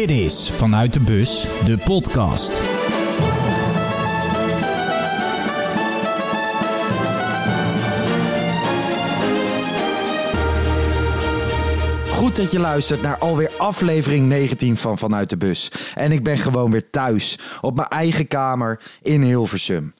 Dit is Vanuit de Bus, de podcast. Goed dat je luistert naar alweer aflevering 19 van Vanuit de Bus. En ik ben gewoon weer thuis, op mijn eigen kamer in Hilversum.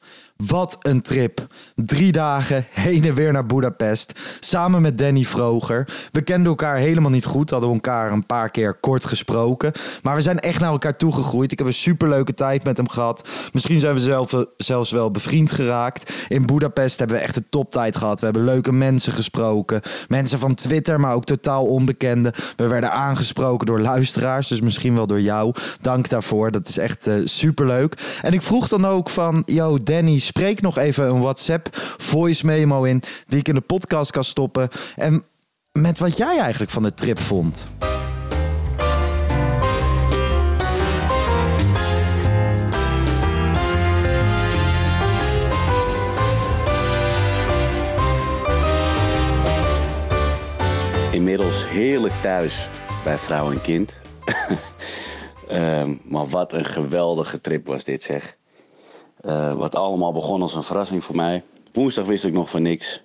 Wat een trip. Drie dagen heen en weer naar Budapest. Samen met Danny Vroger. We kenden elkaar helemaal niet goed. Hadden we elkaar een paar keer kort gesproken. Maar we zijn echt naar elkaar toegegroeid. Ik heb een superleuke tijd met hem gehad. Misschien zijn we zelf, zelfs wel bevriend geraakt. In Budapest hebben we echt een toptijd gehad. We hebben leuke mensen gesproken. Mensen van Twitter, maar ook totaal onbekende. We werden aangesproken door luisteraars. Dus misschien wel door jou. Dank daarvoor. Dat is echt uh, superleuk. En ik vroeg dan ook van... Yo, Danny, spreek nog even een WhatsApp voice memo in die ik in de podcast kan stoppen. En met wat jij eigenlijk van de trip vond. Inmiddels heerlijk thuis bij vrouw en kind. um, maar wat een geweldige trip was dit zeg. Uh, wat allemaal begon als een verrassing voor mij. Woensdag wist ik nog van niks.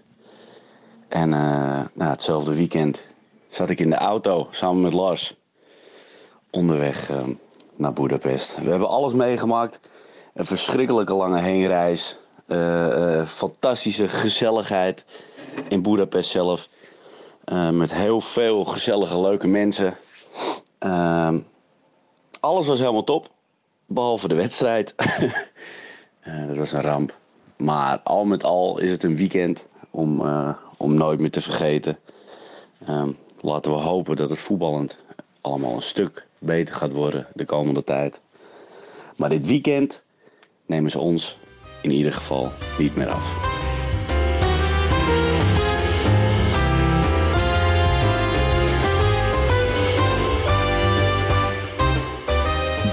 En uh, nou, hetzelfde weekend zat ik in de auto samen met Lars. Onderweg uh, naar Budapest. We hebben alles meegemaakt. Een verschrikkelijke lange heenreis. fantastische gezelligheid in Budapest zelf. met heel veel gezellige, leuke mensen. alles was helemaal top. Behalve de wedstrijd. Uh, dat was een ramp. Maar al met al is het een weekend om, uh, om nooit meer te vergeten. Um, laten we hopen dat het voetballend allemaal een stuk beter gaat worden de komende tijd. Maar dit weekend nemen ze ons in ieder geval niet meer af.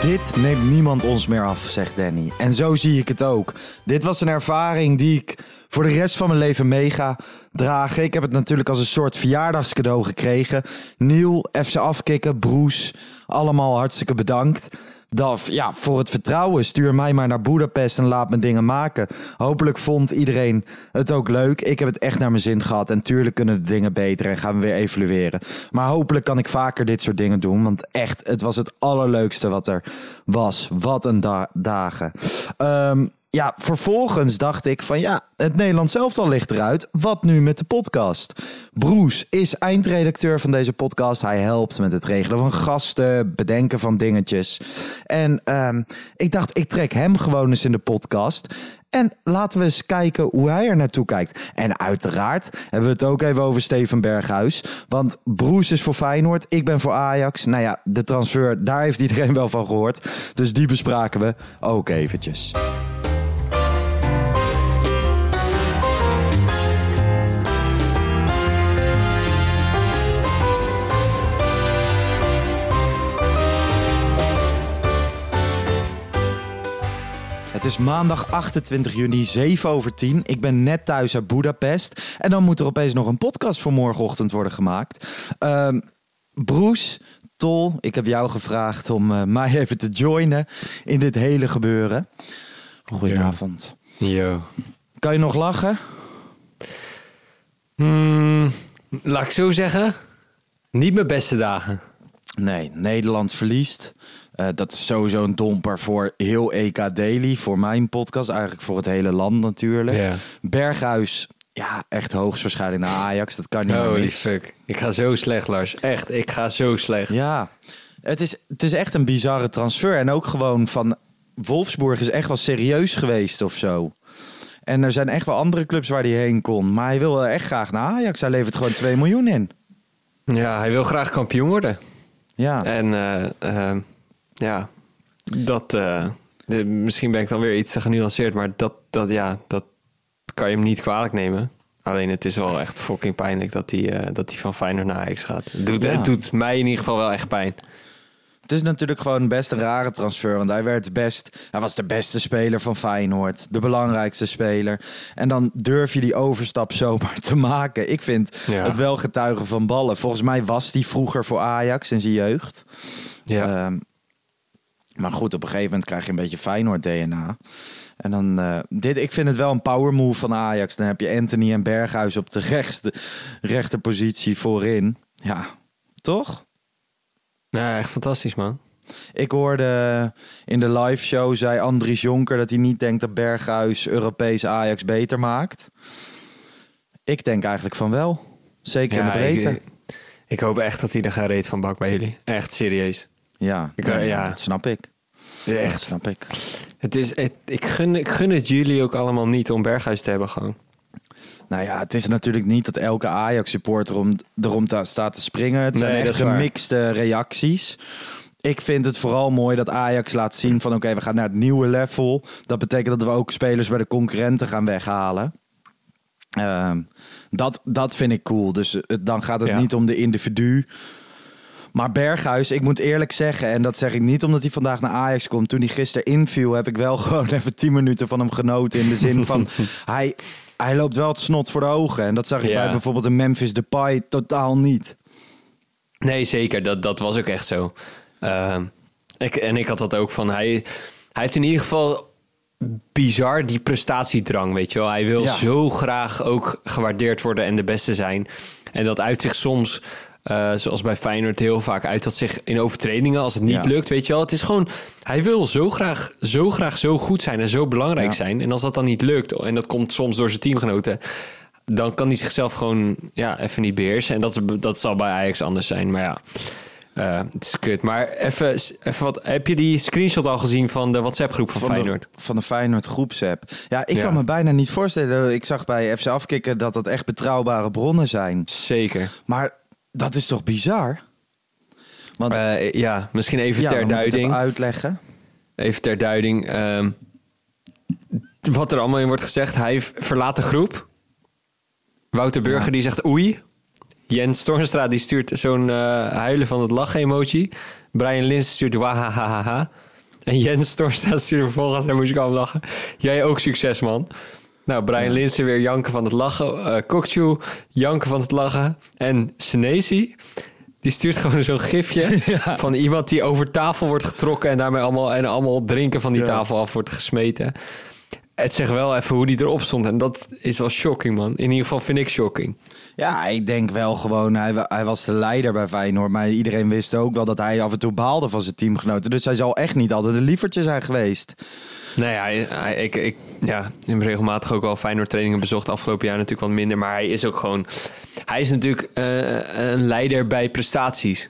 Dit neemt niemand ons meer af, zegt Danny. En zo zie ik het ook. Dit was een ervaring die ik voor de rest van mijn leven mega dragen. Ik heb het natuurlijk als een soort verjaardagscadeau gekregen. Niel, FC Afkikken, Broes, allemaal hartstikke bedankt. Daf, ja, voor het vertrouwen. Stuur mij maar naar Budapest en laat me dingen maken. Hopelijk vond iedereen het ook leuk. Ik heb het echt naar mijn zin gehad. En tuurlijk kunnen de dingen beter en gaan we weer evalueren. Maar hopelijk kan ik vaker dit soort dingen doen. Want echt, het was het allerleukste wat er was. Wat een dagen. Um, ja, vervolgens dacht ik van ja, het Nederlands zelf al ligt eruit. Wat nu met de podcast? Broes is eindredacteur van deze podcast. Hij helpt met het regelen van gasten, bedenken van dingetjes. En um, ik dacht, ik trek hem gewoon eens in de podcast. En laten we eens kijken hoe hij er naartoe kijkt. En uiteraard hebben we het ook even over Steven Berghuis. Want Broes is voor Feyenoord, ik ben voor Ajax. Nou ja, de transfer, daar heeft iedereen wel van gehoord. Dus die bespraken we ook eventjes. Het is maandag 28 juni, 7 over 10. Ik ben net thuis uit Budapest. En dan moet er opeens nog een podcast voor morgenochtend worden gemaakt. Uh, Broes, Tol, ik heb jou gevraagd om uh, mij even te joinen in dit hele gebeuren. Goedenavond. Yo. Kan je nog lachen? Hmm, laat ik zo zeggen, niet mijn beste dagen. Nee, Nederland verliest. Uh, dat is sowieso een domper voor heel EK Daily, voor mijn podcast, eigenlijk voor het hele land natuurlijk. Berghuis, ja, echt hoogstwaarschijnlijk naar Ajax. Dat kan niet Holy meer fuck. Ik ga zo slecht, Lars. Echt, ik ga zo slecht. Ja, het is, het is echt een bizarre transfer. En ook gewoon van Wolfsburg is echt wel serieus geweest of zo. En er zijn echt wel andere clubs waar hij heen kon. Maar hij wil echt graag naar Ajax. Hij levert gewoon 2 miljoen in. Ja, hij wil graag kampioen worden. Ja. En uh, uh, ja, dat. Uh, de, misschien ben ik dan weer iets te genuanceerd, maar dat, dat, ja, dat kan je hem niet kwalijk nemen. Alleen het is wel echt fucking pijnlijk dat hij, uh, dat hij van Feyenoord naar Ajax gaat. Het doet, ja. het doet mij in ieder geval wel echt pijn. Het is natuurlijk gewoon best een rare transfer. Want hij werd best. Hij was de beste speler van Feyenoord. De belangrijkste speler. En dan durf je die overstap zomaar te maken. Ik vind ja. het wel getuigen van ballen. Volgens mij was hij vroeger voor Ajax in zijn jeugd. Ja. Um, Maar goed, op een gegeven moment krijg je een beetje Feyenoord-DNA. En dan, eh, dit, ik vind het wel een power move van Ajax. Dan heb je Anthony en Berghuis op de rechtste, rechterpositie voorin. Ja, toch? Ja, echt fantastisch, man. Ik hoorde in de live show, zei Andries Jonker... dat hij niet denkt dat Berghuis Europees Ajax beter maakt. Ik denk eigenlijk van wel. Zeker in de breedte. Ik, ik, hoop echt dat hij er gaan reet van bak bij jullie. Echt serieus. Ja, Ik, ja, eh, ja. dat snap ik. Dat echt. snap ik. Het is, het, ik, gun, ik gun het jullie ook allemaal niet om Berghuis te hebben gewoon. Nou ja, het is natuurlijk niet dat elke Ajax-supporter om, erom ta- staat te springen. Het zijn Nee, echt waar. gemixte reacties. Ik vind het vooral mooi dat Ajax laat zien van... oké, we gaan naar het nieuwe level. Dat betekent dat we ook spelers bij de concurrenten gaan weghalen. Ehm, dat, dat vind ik cool. Dus het- dan gaat het Ja. niet om de individu. Maar Berghuis, ik moet eerlijk zeggen... en dat zeg ik niet omdat hij vandaag naar Ajax komt... toen hij gisteren inviel, heb ik wel gewoon even 10 minuten van hem genoten... in de zin van, hij, hij loopt wel het snot voor de ogen. En dat zag ik Ja. bij bijvoorbeeld een Memphis Depay totaal niet. Nee, zeker. Dat, dat was ook echt zo. Ehm, ik, en ik had dat ook van... Hij, hij heeft in ieder geval bizar die prestatiedrang, weet je wel. Hij wil Ja. zo graag ook gewaardeerd worden en de beste zijn. En dat uit zich soms, eh, zoals bij Feyenoord heel vaak, uit dat zich in overtredingen als het niet Ja. lukt, weet je wel. Het is gewoon, hij wil zo graag, zo graag zo goed zijn en zo belangrijk Ja. zijn. En als dat dan niet lukt, en dat komt soms door zijn teamgenoten, dan kan hij zichzelf gewoon ja, even niet beheersen. En dat, dat zal bij Ajax anders zijn. Maar ja, eh, het is kut. Maar even, even wat, heb je die screenshot al gezien van de WhatsApp-groep van, Feyenoord? De, van de Feyenoord groepsapp. Ja, ik Ja. kan me bijna niet voorstellen. Ik zag bij FC Afkikken dat dat echt betrouwbare bronnen zijn. Zeker. Maar dat is toch bizar? Want Eh, ja, misschien even ja, ter duiding. even uitleggen. Even ter duiding. ehm, wat er allemaal in wordt gezegd. Hij verlaat de groep. Wouter Burger Ja. die zegt oei. Jens Stornstra die stuurt zo'n eh, huilen van het lachen emoji. Brian Lins stuurt wahahaha. En Jens Stornstra stuurt vervolgens, en moest ik al lachen. Jij ook succes man. Nou, Brian Linsen weer janken van het lachen. eh Kokchu, janken van het lachen. En Senesi, die stuurt gewoon zo'n gifje van iemand die over tafel wordt getrokken en daarmee allemaal, en allemaal drinken van die Ja. tafel af wordt gesmeten. Het zegt wel even hoe die erop stond. En dat is wel shocking, man. In ieder geval vind ik shocking. Ja, ik denk wel gewoon, hij, hij was de leider bij Feyenoord. Maar iedereen wist ook wel dat hij af en toe baalde van zijn teamgenoten. Dus hij zal echt niet altijd een lievertje zijn geweest. Nee, hij, hij- ik, ik ja, ik heb regelmatig ook wel Feyenoord trainingen bezocht. Afgelopen jaar natuurlijk wat minder. Maar hij is ook gewoon... Hij is natuurlijk eh, een leider bij prestaties.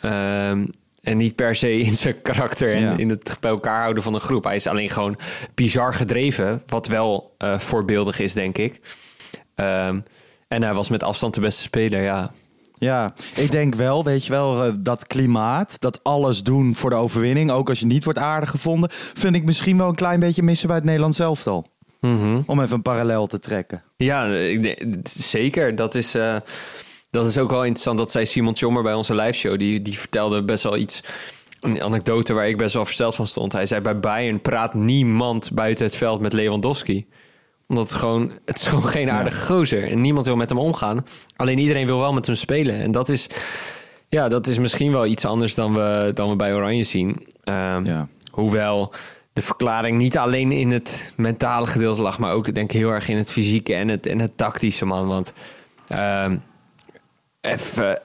Ehm, en niet per se in zijn karakter en Ja. in het bij elkaar houden van een groep. Hij is alleen gewoon bizar gedreven. Wat wel eh, voorbeeldig is, denk ik. Ehm, en hij was met afstand de beste speler, ja. Ja, ik denk wel, weet je wel, eh, dat klimaat, dat alles doen voor de overwinning, ook als je niet wordt aardig gevonden, vind ik misschien wel een klein beetje missen bij het Nederlands elftal. Om even een parallel te trekken. Ja, ik zeker. Dat is, eh, dat is ook wel interessant. Dat zei Simon Tjommer bij onze live show. Die, die vertelde best wel iets. Een anekdote waar ik best wel versteld van stond. Hij zei: Bij Bayern praat niemand buiten het veld met Lewandowski. Omdat het gewoon, het is gewoon geen aardige gozer. En niemand wil met hem omgaan. Alleen iedereen wil wel met hem spelen. En dat is, ja, dat is misschien wel iets anders dan we, dan we bij Oranje zien. Ehm, Ja. Hoewel de verklaring niet alleen in het mentale gedeelte lag, maar ook denk ik heel erg in het fysieke en het, en het tactische, man. Want ehm, even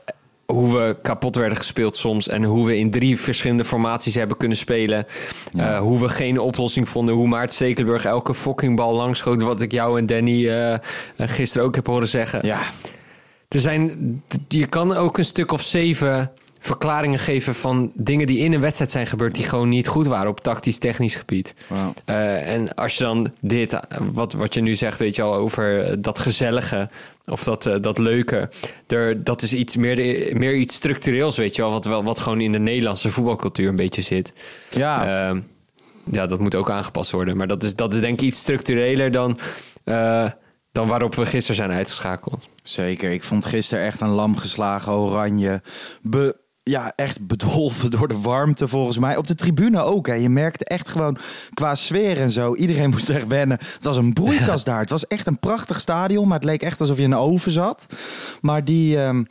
hoe we kapot werden gespeeld soms en hoe we in drie verschillende formaties hebben kunnen spelen. Eh, hoe we geen oplossing vonden. Hoe Maart Stekelenburg elke fucking bal langschoot. Wat ik jou en Danny eh, gisteren ook heb horen zeggen. Ja, Er zijn, je kan ook een stuk of zeven verklaringen geven van dingen die in een wedstrijd zijn gebeurd die gewoon niet goed waren op tactisch-technisch gebied. Wauw. Eh, en als je dan dit, wat, wat je nu zegt, weet je al, over eh, dat gezellige of dat, eh, dat leuke, er, dat is iets meer, meer iets structureels, weet je wel, wat, wel, wat gewoon in de Nederlandse voetbalcultuur een beetje zit. ja. Ehm, ja, dat moet ook aangepast worden. Maar dat is, dat is denk ik iets structureler dan, dan waarop we gisteren zijn uitgeschakeld. zeker. Ik vond gisteren echt een lam geslagen oranje. Be, ja, echt bedolven door de warmte volgens mij. Op de tribune ook. Hè. Je merkte echt gewoon qua sfeer en zo. Iedereen moest echt wennen. Het was een broeikas daar. Het was echt een prachtig stadion. Maar het leek echt alsof je in een oven zat. Maar die... ehm,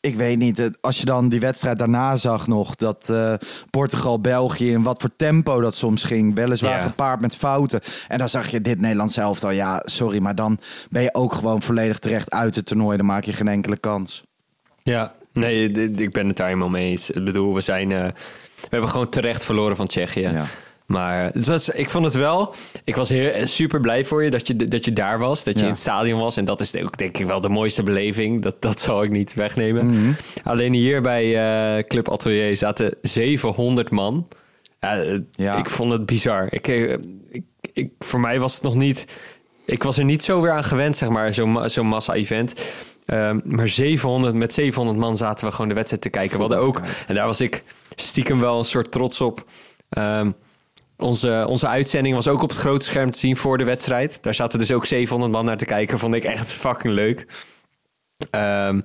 ik weet niet. Als je dan die wedstrijd daarna zag nog, dat eh, Portugal-België in wat voor tempo dat soms ging. Weliswaar gepaard met fouten. En dan zag je dit Nederlands elftal. Ja, sorry, maar dan ben je ook gewoon volledig terecht uit het toernooi. Dan maak je geen enkele kans. Ja, nee, ik ben het daar helemaal mee eens. Ik bedoel, we zijn. eh, we hebben gewoon terecht verloren van Tsjechië. Ja. Maar was, ik vond het wel. Ik was heel, super blij voor je dat je, dat je daar was. Dat je Ja. in het stadion was. En dat is ook denk ik wel de mooiste beleving. Dat, dat zal ik niet wegnemen. Mhm. Alleen hier bij eh, Club Atelier zaten 700 man. Eh, Ja. Ik vond het bizar. Ik, ik, ik, voor mij was het nog niet. Ik was er niet zo weer aan gewend, zeg maar, zo'n ma- zo'n massa-event. Ehm, maar 700, met 700 man zaten we gewoon de wedstrijd te kijken. We hadden ook, en daar was ik stiekem wel een soort trots op. Ehm, onze, onze uitzending was ook op het grote scherm te zien voor de wedstrijd. Daar zaten dus ook 700 man naar te kijken. Vond ik echt fucking leuk. Ehm,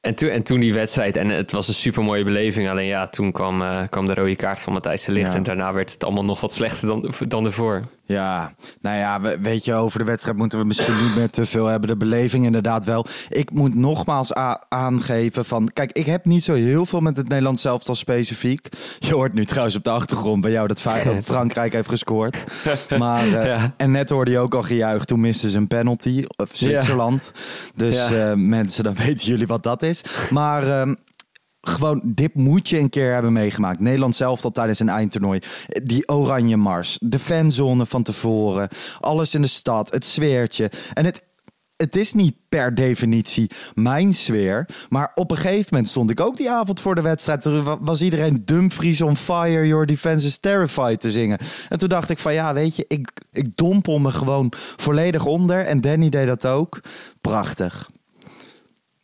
en, toen, en toen die wedstrijd. En het was een super mooie beleving. Alleen ja, toen kwam, eh, kwam de rode kaart van Matthijs de. Ja. En daarna werd het allemaal nog wat slechter dan, dan ervoor. Ja, nou ja, we- weet je, over de wedstrijd moeten we misschien niet meer te veel hebben. De beleving inderdaad wel. Ik moet nogmaals aangeven van... Kijk, ik heb niet zo heel veel met het Nederlands elftal specifiek. Je hoort nu trouwens op de achtergrond bij jou dat Frankrijk heeft gescoord. Maar, eh, Ja. En net hoorde je ook al gejuicht. Toen misten ze een penalty. Of Zwitserland. Dus Ja. eh, mensen, dan weten jullie wat dat is. Maar... ehm, gewoon, dit moet je een keer hebben meegemaakt. Nederland zelf al tijdens een eindtoernooi. Die oranje mars, de fanzone van tevoren. Alles in de stad, het sfeertje. En het, het is niet per definitie mijn sfeer. Maar op een gegeven moment stond ik ook die avond voor de wedstrijd. Er wa- was iedereen Dumfries on fire, your defense is terrified te zingen. En toen dacht ik van ja, weet je, ik, ik dompel me gewoon volledig onder. En Danny deed dat ook. Prachtig.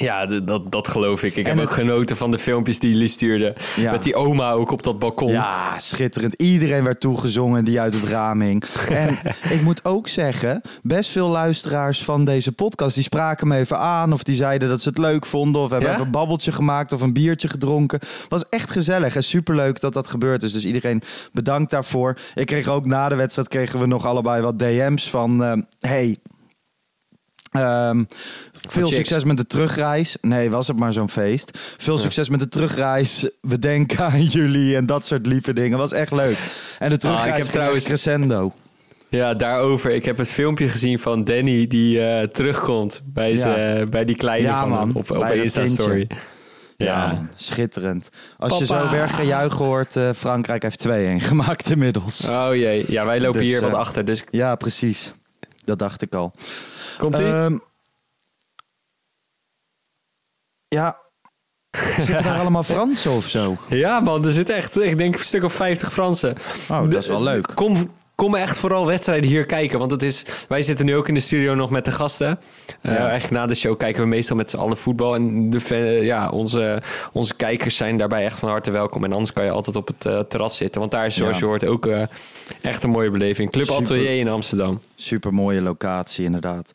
Ja, dat, dat geloof ik. Ik En heb het- ook genoten van de filmpjes die jullie stuurden. Ja. Met die oma ook op dat balkon. Ja, schitterend. Iedereen werd toegezongen die uit het raam hing. En ik moet ook zeggen, best veel luisteraars van deze podcast... die spraken me even aan of die zeiden dat ze het leuk vonden... of hebben Ja? even een babbeltje gemaakt of een biertje gedronken. was echt gezellig en superleuk dat dat gebeurd is. Dus iedereen bedankt daarvoor. Ik kreeg ook na de wedstrijd kregen we nog allebei wat DM's van... eh, hey, Ehm, veel chicks. succes met de terugreis. Nee, was het maar zo'n feest. Veel succes met de terugreis. We denken aan jullie en dat soort lieve dingen. Was echt leuk. En de terugreis Ah, ik heb trouwens- crescendo. Ja, daarover. Ik heb het filmpje gezien van Danny die eh, terugkomt bij, Ja. bij die kleine Ja, van man. op, op Insta-story. Ja. man, schitterend. Als je zo weer gejuich hoort, eh, Frankrijk heeft 2-1 gemaakt inmiddels. Oh jee, ja, wij lopen Dus, hier wat eh, achter. Dus Ja, precies. Dat dacht ik al. komt ie? Ehm, ja. Zitten er allemaal Fransen of zo? ja man, er zitten echt, ik denk een stuk of 50 Fransen. Oh, dat is wel leuk. Kom, kom echt vooral wedstrijden hier kijken. Want het is, wij zitten nu ook in de studio nog met de gasten. Eh, Ja. Eigenlijk na de show kijken we meestal met z'n allen voetbal. En de, ja, onze, onze kijkers zijn daarbij echt van harte welkom. En anders kan je altijd op het eh, terras zitten. Want daar is, zoals Ja. je hoort, ook eh, echt een mooie beleving. Club Super. Atelier in Amsterdam. Super mooie locatie, inderdaad.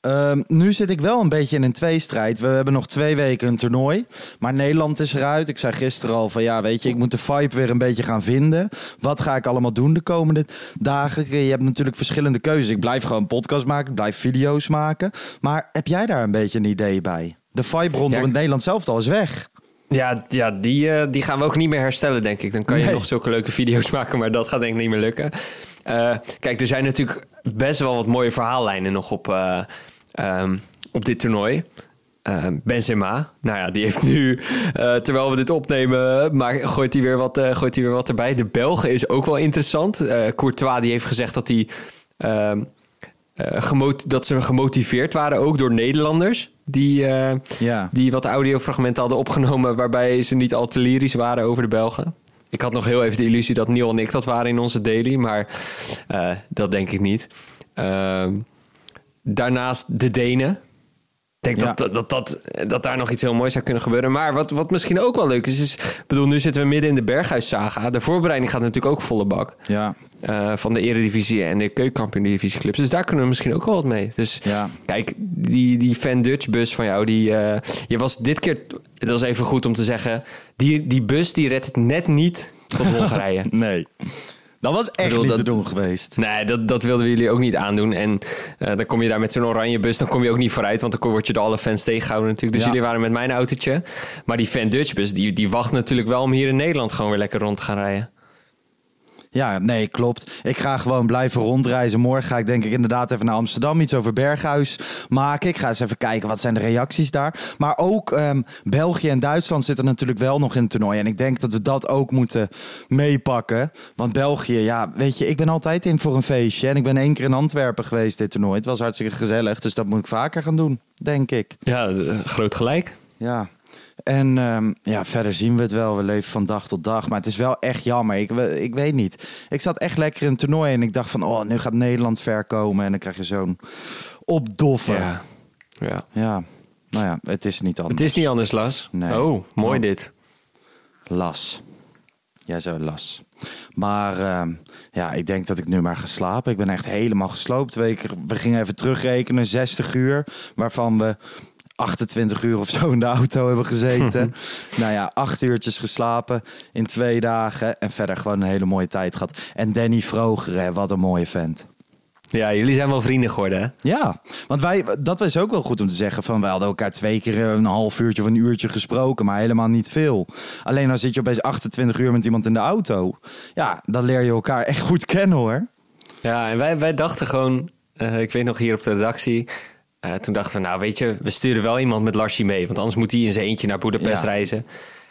Ehm, nu zit ik wel een beetje in een tweestrijd. We hebben nog twee weken een toernooi. Maar Nederland is eruit. Ik zei gisteren al van ja, weet je, ik moet de vibe weer een beetje gaan vinden. Wat ga ik allemaal doen de komende dagen? Je hebt natuurlijk verschillende keuzes. Ik blijf gewoon podcast maken, ik blijf video's maken. Maar heb jij daar een beetje een idee bij? De vibe rondom Ja, het Nederland zelf al is weg. Ja, ja die, eh, die gaan we ook niet meer herstellen, denk ik. Dan kan je Nee. nog zulke leuke video's maken, maar dat gaat denk ik niet meer lukken. Eh, kijk, er zijn natuurlijk best wel wat mooie verhaallijnen nog op, eh, ehm, op dit toernooi. Ehm, Benzema, nou ja, die heeft nu, terwijl we dit opnemen, maar gooit hij weer wat, gooit hij weer wat erbij. De Belgen is ook wel interessant. Courtois die heeft gezegd dat hij ehm, eh, dat ze gemotiveerd waren, ook door Nederlanders. Die, eh, Ja. die wat audiofragmenten hadden opgenomen waarbij ze niet al te lyrisch waren over de Belgen. Ik had nog heel even de illusie dat Neil en ik dat waren in onze daily, maar eh, dat denk ik niet. Ehm, daarnaast de Denen. Ik denk Ja. dat, dat, dat, dat daar nog iets heel moois zou kunnen gebeuren. Maar wat, wat misschien ook wel leuk is, is... Bedoel, nu zitten we midden in de Berghuis-saga. De voorbereiding gaat natuurlijk ook volle bak. Ja, eh, van de Eredivisie en de keukenkampioen-divisieclubs. Dus daar kunnen we misschien ook wel wat mee. Dus Ja. kijk, die, die Fan Dutch bus van jou, die, eh, je was dit keer, dat is even goed om te zeggen, die, die bus die redt het net niet tot Hongarije. nee. Dat was echt bedoel, niet dat- te doen geweest. Nee, dat, dat wilden we jullie ook niet aandoen. En eh, dan kom je daar met zo'n oranje bus, dan kom je ook niet vooruit. Want dan word je door alle fans tegengehouden natuurlijk. Dus Ja. jullie waren met mijn autootje. Maar die Fan Dutch bus, die, die wacht natuurlijk wel om hier in Nederland gewoon weer lekker rond te gaan rijden. Ja, nee, klopt. Ik ga gewoon blijven rondreizen. Morgen ga ik denk ik inderdaad even naar Amsterdam. Iets over Berghuis maken. Ik ga eens even kijken wat zijn de reacties daar. Maar ook ehm, België en Duitsland zitten natuurlijk wel nog in het toernooi. En ik denk dat we dat ook moeten meepakken. Want België, ja, weet je, ik ben altijd in voor een feestje. En ik ben één keer in Antwerpen geweest dit toernooi. Het was hartstikke gezellig. Dus dat moet ik vaker gaan doen, denk ik. Ja, de- groot gelijk. Ja. En ehm, ja, verder zien we het wel. We leven van dag tot dag. Maar het is wel echt jammer. Ik, ik weet niet. Ik zat echt lekker in het toernooi. En ik dacht van, oh, nu gaat Nederland ver komen. En dan krijg je zo'n opdoffer. Ja. Ja. ja. Nou ja, het is niet anders. Het is niet anders, Las. Nee. Oh, mooi Oh. dit. Las. Ja, zo las. Maar ehm, ja, ik denk dat ik nu maar ga slapen. Ik ben echt helemaal gesloopt. We, we gingen even terugrekenen, 60 uur. Waarvan we 28 uur of zo in de auto hebben gezeten. nou ja, acht uurtjes geslapen in twee dagen. En verder gewoon een hele mooie tijd gehad. En Danny Vroger, hè, wat een mooie vent. Ja, jullie zijn wel vrienden geworden, hè? Ja, want wij, dat was ook wel goed om te zeggen. Van wij hadden elkaar twee keer een half uurtje of een uurtje gesproken, maar helemaal niet veel. Alleen dan zit je opeens 28 uur met iemand in de auto. Ja, dan leer je elkaar echt goed kennen hoor. Ja, en wij, wij dachten gewoon, eh, ik weet nog hier op de redactie, eh, toen dachten we, nou weet je, we sturen wel iemand met Larsie mee, want anders moet hij in zijn eentje naar Boedapest Ja. reizen.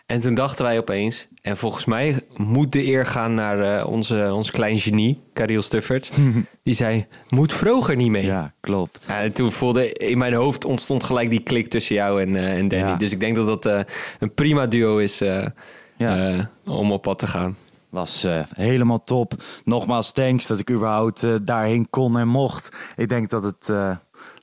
En toen dachten wij opeens, en volgens mij moet de eer gaan naar eh, onze, ons klein genie, Kariel Stuffert. Die zei, moet Vroger niet mee? Ja, klopt. En toen voelde in mijn hoofd ontstond gelijk die klik tussen jou en, eh, en Danny. Ja. Dus ik denk dat dat een prima duo is Ja. om op pad te gaan. Was helemaal top. Nogmaals, thanks dat ik überhaupt daarheen kon en mocht. Ik denk dat het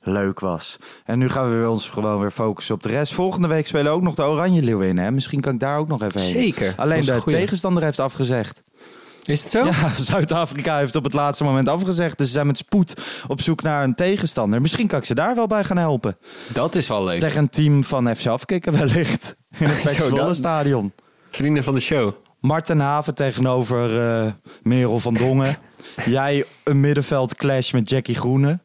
leuk was. En nu gaan we weer ons gewoon weer focussen op de rest. Volgende week spelen ook nog de Oranje Leeuwen hè? Misschien kan ik daar ook nog even heen. Zeker. Alleen de goeie. tegenstander heeft afgezegd. Is het zo? Ja, Zuid-Afrika heeft op het laatste moment afgezegd. Dus ze zijn met spoed op zoek naar een tegenstander. Misschien kan ik ze daar wel bij gaan helpen. Dat is wel leuk. Tegen een team van FC Afkikken wellicht. In het dat- stadion. Vrienden van de show. Marten Haven tegenover eh, Merel van Dongen. Jij een middenveld clash met Jackie Groene.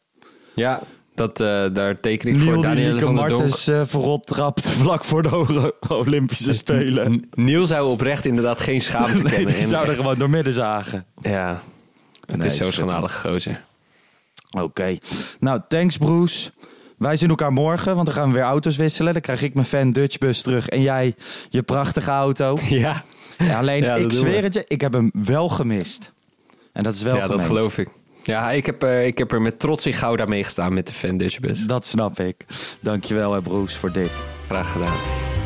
Ja, dat, eh, daar teken ik voor Niel Daniel van der Donk. Martens eh verrot trapt vlak voor de Olympische Spelen. Niel zou oprecht inderdaad geen schaamte Nee, kennen. die zouden echt- gewoon door midden zagen. Ja, het Nee, is schitterend. schandalige gozer. Oké. Nou, thanks Bruce. Wij zien elkaar morgen, want dan gaan we weer auto's wisselen. Dan krijg ik mijn fan Dutch bus terug en jij je prachtige auto. Ja, Ja, alleen, Ja, ik zweer we. het je, ik heb hem wel gemist. En dat is wel ja dat geloof ik. Ja, ik heb, eh, ik heb er met trots in Gouda mee gestaan met de Fan. Dat snap ik. Dankjewel hè Bruce voor dit. Graag gedaan.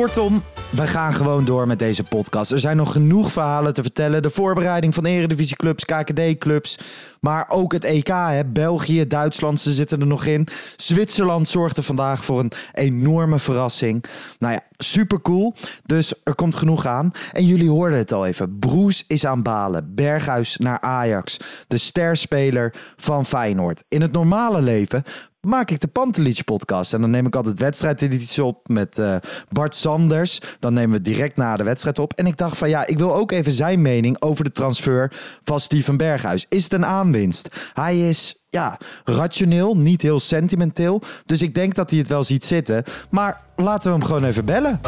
Kortom, we gaan gewoon door met deze podcast. Er zijn nog genoeg verhalen te vertellen. De voorbereiding van eredivisieclubs, KKD-clubs. Maar ook het EK, hè. België, Duitsland, ze zitten er nog in. Zwitserland zorgde vandaag voor een enorme verrassing. Nou ja, super cool. Dus er komt genoeg aan. En jullie hoorden het al even. Broes is aan balen. Berghuis naar Ajax. De sterspeler van Feyenoord. In het normale leven maak ik de Pantelich podcast. En dan neem ik altijd wedstrijdedities op met eh, Bart Sanders. Dan nemen we direct na de wedstrijd op. En ik dacht van ja, ik wil ook even zijn mening over de transfer van Steven Berghuis. Is het een aanwinst? Hij is ja, rationeel, niet heel sentimenteel. Dus ik denk dat hij het wel ziet zitten. Maar laten we hem gewoon even bellen.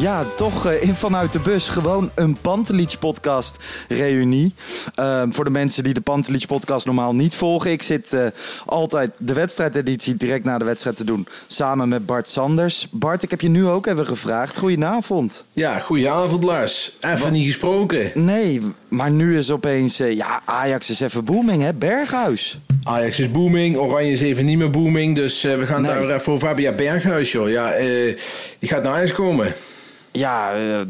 Ja, toch eh, in vanuit de bus gewoon een Pantelich podcast reunie. Ehm, voor de mensen die de Pantelich podcast normaal niet volgen. Ik zit eh, altijd de wedstrijdeditie direct na de wedstrijd te doen. Samen met Bart Sanders. Bart, ik heb je nu ook even gevraagd. Goedenavond. Ja, goedenavond Lars. Even niet gesproken. Nee, maar nu is opeens... eh, ja, Ajax is even booming, hè? Berghuis. Ajax is booming, Oranje is even niet meer booming. Dus we gaan Nee. daar even over hebben. Ja, Berghuis joh. Ja, die gaat naar Ajax komen. Ja, eh,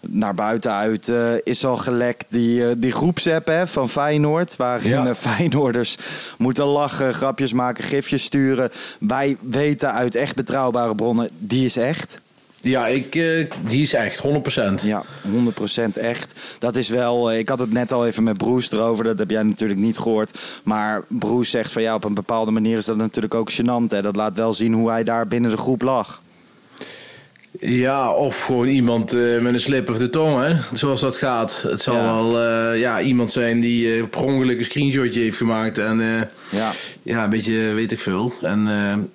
naar buiten uit eh, is al gelekt die, eh, die groepsapp hè, van Feyenoord. Waarin Ja. Feyenoorders moeten lachen, grapjes maken, gifjes sturen. Wij weten uit echt betrouwbare bronnen, die is echt. Ja, ik, die is echt, 100%. Ja, 100% echt. Dat is wel. Ik had het net al even met Broes erover. Dat heb jij natuurlijk niet gehoord. Maar Broes zegt van ja, op een bepaalde manier is dat natuurlijk ook gênant. Hè. Dat laat wel zien hoe hij daar binnen de groep lag. Ja, of gewoon iemand eh, met een slip of de tong, hè? Zoals dat gaat. Het zal Ja. wel eh, ja, iemand zijn die eh per ongeluk een screenshotje heeft gemaakt. En Ja. ja, een beetje weet ik veel. En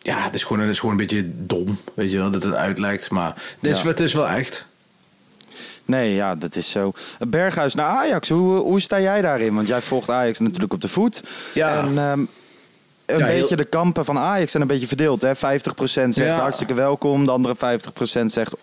ja, het is, gewoon, het is gewoon een beetje dom, weet je wel, dat het uitlijkt. Maar het is, Ja. het is wel echt. Nee, ja, dat is zo. Berghuis naar Ajax. Hoe, hoe sta jij daarin? Want jij volgt Ajax natuurlijk op de voet. Ja. En ehm, een Ja, heel- beetje de kampen van Ajax zijn een beetje verdeeld. Hè? 50% zegt Ja. hartstikke welkom. De andere 50% zegt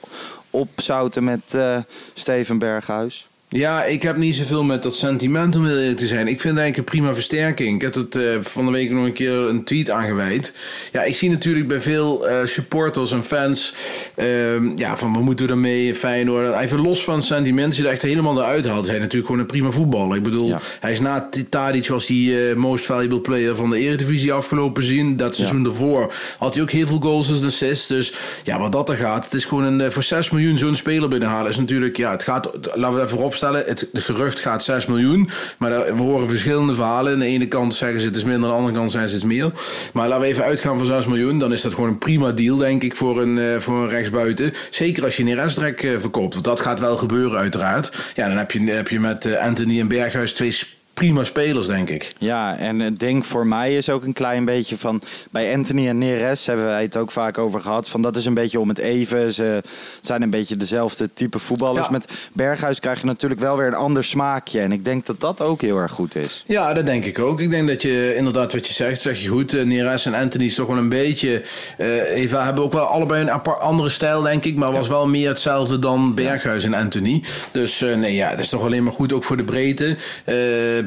opzouten met eh, Steven Berghuis. Ja, ik heb niet zoveel met dat sentiment om te zijn. Ik vind het eigenlijk een prima versterking. Ik heb het eh, van de week nog een keer een tweet aangeweid. Ja, ik zie natuurlijk bij veel eh, supporters en fans... ehm, ja, van wat moeten we ermee, Feyenoord. Even los van sentiment, als je er echt helemaal eruit haalt... is hij natuurlijk gewoon een prima voetballer. Ik bedoel, Ja. hij is na Tadic was hij eh, most valuable player van de Eredivisie afgelopen zien. Dat seizoen daarvoor had hij ook heel veel goals en assists. Dus ja, wat dat er gaat, het is gewoon een, voor 6 miljoen zo'n speler binnenhalen. Is natuurlijk, ja, het gaat, laten we even het gerucht gaat 6 miljoen. Maar daar- we horen verschillende verhalen. Aan de ene kant zeggen ze het is minder, aan de andere kant zeggen ze het meer. Maar laten we even uitgaan van 6 miljoen. Dan is dat gewoon een prima deal, denk ik, voor een, eh, voor een rechtsbuiten. Zeker als je Neres-drek eh verkoopt. Want dat gaat wel gebeuren, uiteraard. Ja, dan heb je, heb je met eh, Anthony en Berghuis twee prima spelers, denk ik. Ja, en het ding voor mij is ook een klein beetje van... Bij Anthony en Neres hebben wij het ook vaak over gehad. Van dat is een beetje om het even. Ze zijn een beetje dezelfde type voetballers. Ja. Met Berghuis krijg je natuurlijk wel weer een ander smaakje. En ik denk dat dat ook heel erg goed is. Ja, dat denk ik ook. Ik denk dat je inderdaad wat je zegt, zeg je goed. Eh, Neres en Anthony is toch wel een beetje. eh Eva hebben ook wel allebei een apart andere stijl, denk ik. Maar was wel meer hetzelfde dan Berghuis en Anthony. Dus eh, nee, ja, dat is toch alleen maar goed ook voor de breedte.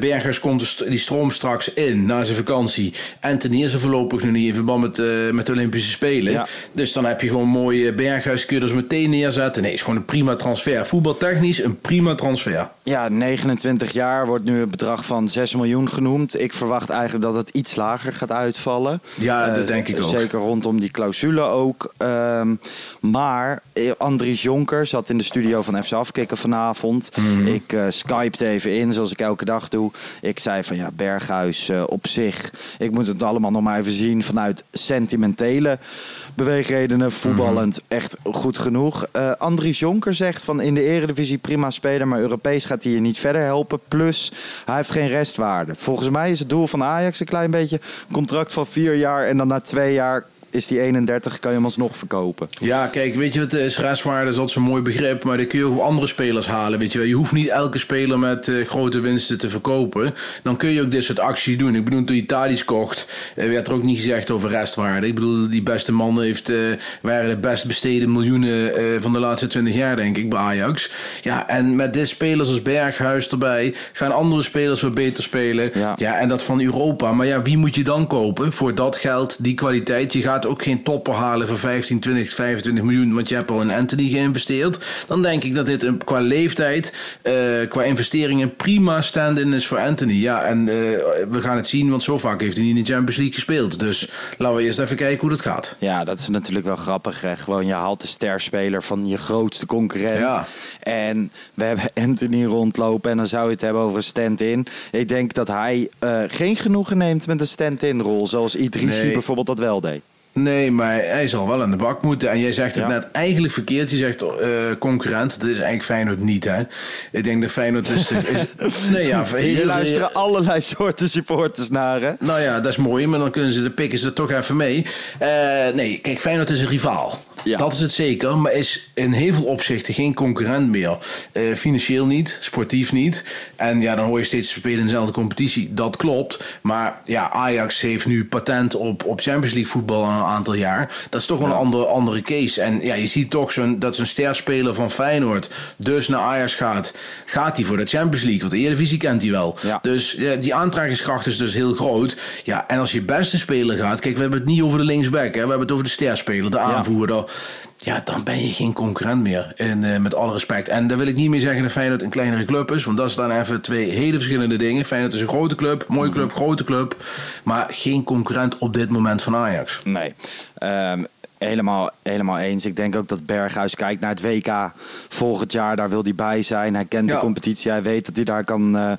Berghuis komt die stroom straks in na zijn vakantie. Anthony is er voorlopig nog niet in verband met, eh, met de Olympische Spelen. Ja. Dus dan heb je gewoon mooie Berghuis, kun je dus meteen neerzetten. Nee, is gewoon een prima transfer. Voetbaltechnisch een prima transfer. Ja, 29 jaar wordt nu een bedrag van 6 miljoen genoemd. Ik verwacht eigenlijk dat het iets lager gaat uitvallen. Ja, dat Eh, denk ik ook. Zeker rondom die clausule ook. Ehm, maar eh, Andries Jonker zat in de studio van FC Afkikken vanavond. Mhm. Ik skypte even in, zoals ik elke dag doe. Ik zei van ja, Berghuis eh, op zich. Ik moet het allemaal nog maar even zien vanuit sentimentele beweegredenen. Voetballend Mhm. echt goed genoeg. Eh Andries Jonker zegt van in de eredivisie prima speler, maar Europees gaat hij je niet verder helpen. Plus, hij heeft geen restwaarde. Volgens mij is het doel van Ajax een klein beetje contract van vier jaar en dan na twee jaar is die 31, kan je hem alsnog verkopen. Ja, kijk, weet je wat is? Restwaarde is altijd zo'n mooi begrip, maar dan kun je ook andere spelers halen. Weet je, wel. je hoeft niet elke speler met eh, grote winsten te verkopen. Dan kun je ook dit soort acties doen. Ik bedoel, toen je Tadic kocht, eh, werd er ook niet gezegd over restwaarde. Ik bedoel, die beste man heeft, eh, waren de best besteden miljoenen eh, van de laatste 20 jaar, denk ik, bij Ajax. Ja, en met dit spelers als Berghuis erbij, gaan andere spelers weer beter spelen. Ja. Ja, en dat van Europa. Maar ja, wie moet je dan kopen voor dat geld, die kwaliteit? Je gaat ook geen topper halen voor 15, 20, 25 miljoen, want je hebt al in Anthony geïnvesteerd. Dan denk ik dat dit qua leeftijd, eh, qua investeringen, prima stand-in is voor Anthony. Ja, en eh, we gaan het zien, want zo vaak heeft hij niet in de Champions League gespeeld. Dus laten we eerst even kijken hoe dat gaat. Ja, dat is natuurlijk wel grappig. Hè? Gewoon, je haalt de sterspeler van je grootste concurrent. Ja. En we hebben Anthony rondlopen en dan zou je het hebben over een stand-in. Ik denk dat hij eh, geen genoegen neemt met een stand-in rol. Zoals Idrissi Nee. bijvoorbeeld dat wel deed. Nee, maar hij zal wel aan de bak moeten. En jij zegt het Ja. net eigenlijk verkeerd. Je zegt eh, concurrent. Dat is eigenlijk Feyenoord niet, hè? Ik denk dat Feyenoord is... is nee, ja, Hier heel- luisteren allerlei soorten supporters naar. Hè? Nou ja, dat is mooi, maar dan kunnen ze de pikken ze er toch even mee. Eh, nee, kijk, Feyenoord is een rivaal. Ja. Dat is het zeker, maar is in heel veel opzichten geen concurrent meer. Eh, financieel niet, sportief niet. En ja, dan hoor je steeds spelen in dezelfde competitie. Dat klopt. Maar ja, Ajax heeft nu patent op, op Champions League voetbal al een aantal jaar. Dat is toch wel een andere, andere case. En ja, je ziet toch zo'n, dat zo'n sterspeler van Feyenoord dus naar Ajax gaat. Gaat hij voor de Champions League? Want de Eredivisie kent hij wel. Ja. Dus ja, die aantrekkingskracht is dus heel groot. Ja, en als je beste speler gaat... Kijk, we hebben het niet over de linksback. Hè? We hebben het over de sterspeler, de aanvoerder. Ja, dan ben je geen concurrent meer. En, uh, met alle respect. En daar wil ik niet meer zeggen dat Feyenoord een kleinere club is. Want dat is dan even twee hele verschillende dingen. Feyenoord is een grote club, mooie club, mhm. grote club. Maar geen concurrent op dit moment van Ajax. Nee. Um, Helemaal, helemaal eens. Ik denk ook dat Berghuis kijkt naar het WK volgend jaar. Daar wil hij bij zijn. Hij kent de competitie. Hij weet dat hij daar kan uh,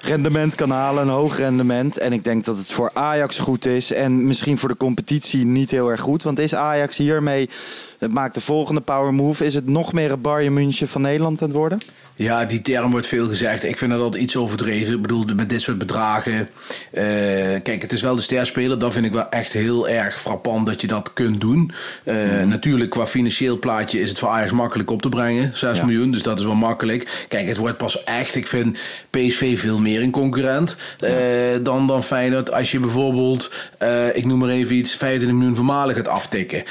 rendement kan halen. Een hoog rendement. En ik denk dat het voor Ajax goed is. En misschien voor de competitie niet heel erg goed. Want is Ajax hiermee... Het maakt de volgende power move. Is het nog meer een Bayern München van Nederland aan het worden? Ja, die term wordt veel gezegd. Ik vind dat altijd iets overdreven. Ik bedoel, met dit soort bedragen. Uh, kijk, het is wel de sterspeler. Dat vind ik wel echt heel erg frappant dat je dat kunt doen. Uh, mm. Natuurlijk, qua financieel plaatje is het voor Ajax makkelijk op te brengen. 6 miljoen, dus dat is wel makkelijk. Kijk, het wordt pas echt. Ik vind PSV veel meer een concurrent uh, dan, dan Feyenoord. Als je bijvoorbeeld, ik noem maar even iets, 25 miljoen voormalig gaat aftikken.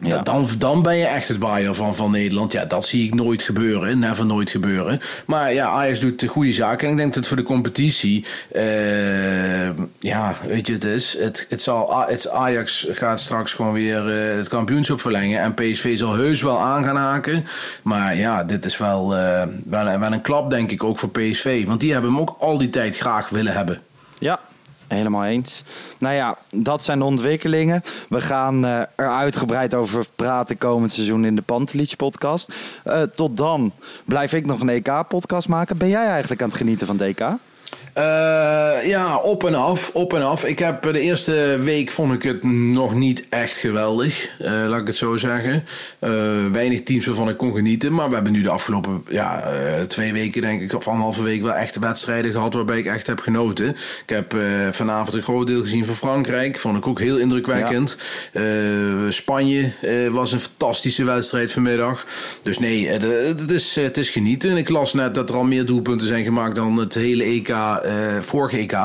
Ja. Dan, dan ben je echt het Bayern van, van Nederland. Ja, dat zie ik nooit gebeuren. Never nooit gebeuren. Maar ja, Ajax doet de goede zaken. En ik denk dat voor de competitie, uh, ja, weet je, het is. Het, het zal, het Ajax gaat straks gewoon weer uh, het kampioenschap verlengen. En PSV zal heus wel aan gaan haken. Maar ja, dit is wel, uh, wel, wel een klap, denk ik, ook voor PSV. Want die hebben hem ook al die tijd graag willen hebben. Ja, Helemaal eens. Nou ja, dat zijn de ontwikkelingen. We gaan uh, er uitgebreid over praten komend seizoen in de Pantelich podcast. Uh, tot dan blijf ik nog een EK-podcast maken. Ben jij eigenlijk aan het genieten van DK? Uh, ja, op en af, op en af. Ik heb de eerste week vond ik het nog niet echt geweldig, uh, laat ik het zo zeggen. Weinig teams waarvan ik kon genieten, maar we hebben nu de afgelopen ja, twee weken denk ik, of anderhalve week wel echte wedstrijden gehad waarbij ik echt heb genoten. Ik heb vanavond een groot deel gezien van Frankrijk, vond ik ook heel indrukwekkend. Ja. Spanje was een fantastische wedstrijd vanmiddag. Dus nee, het, is, het is genieten. Ik las net dat er al meer doelpunten zijn gemaakt dan het hele EK uh, vorige EK.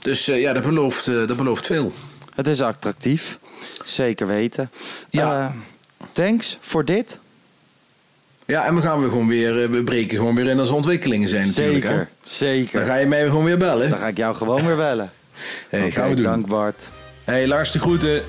Dus uh, ja, dat belooft, uh, dat belooft veel. Het is attractief. Zeker weten. Ja. thanks voor dit. Ja, en we gaan we gewoon weer, we breken gewoon weer in als ontwikkelingen zijn natuurlijk. Zeker, zeker. Dan ga je mij gewoon weer bellen. Dan ga ik jou gewoon weer bellen. hey, okay, gaan we doen. Dank Bart. Hey Lars, de groeten.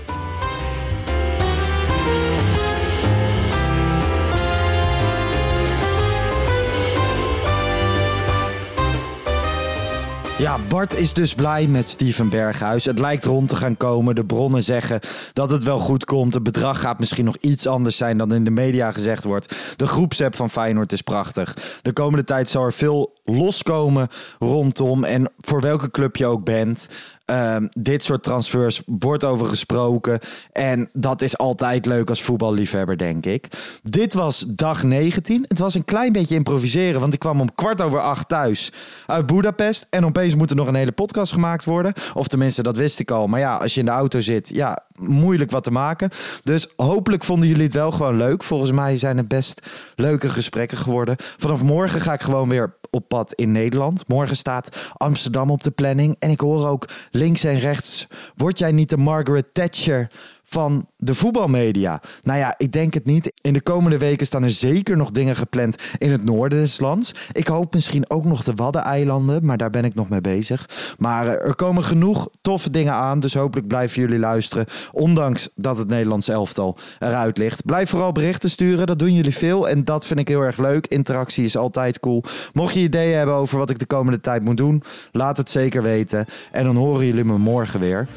Ja, Bart is dus blij met Steven Berghuis. Het lijkt rond te gaan komen. De bronnen zeggen dat het wel goed komt. Het bedrag gaat misschien nog iets anders zijn dan in de media gezegd wordt. De groepsapp van Feyenoord is prachtig. De komende tijd zal er veel loskomen rondom. En voor welke club je ook bent. Um, dit soort transfers wordt over gesproken. En dat is altijd leuk als voetballiefhebber, denk ik. Dit was dag 19. Het was een klein beetje improviseren, want ik kwam om kwart over acht thuis uit Budapest. En opeens moet er nog een hele podcast gemaakt worden. Of tenminste, dat wist ik al. Maar ja, als je in de auto zit, ja, moeilijk wat te maken. Dus hopelijk vonden jullie het wel gewoon leuk. Volgens mij zijn het best leuke gesprekken geworden. Vanaf morgen ga ik gewoon weer op pad in Nederland. Morgen staat Amsterdam op de planning. En ik hoor ook links en rechts: word jij niet de Margaret Thatcher van de voetbalmedia? Nou ja, ik denk het niet. In de komende weken staan er zeker nog dingen gepland in het noorden des lands. Ik hoop misschien ook nog de Waddeneilanden, maar daar ben ik nog mee bezig. Maar eh, er komen genoeg toffe dingen aan, dus hopelijk blijven jullie luisteren. Ondanks dat het Nederlands elftal eruit ligt. Blijf vooral berichten sturen, dat doen jullie veel en dat vind ik heel erg leuk. Interactie is altijd cool. Mocht je ideeën hebben over wat ik de komende tijd moet doen, laat het zeker weten. En dan horen jullie me morgen weer.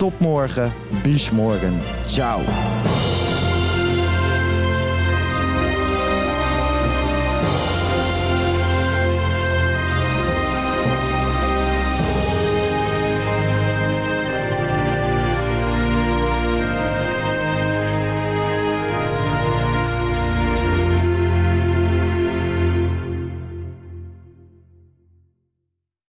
Tot morgen. Bis morgen. Ciao.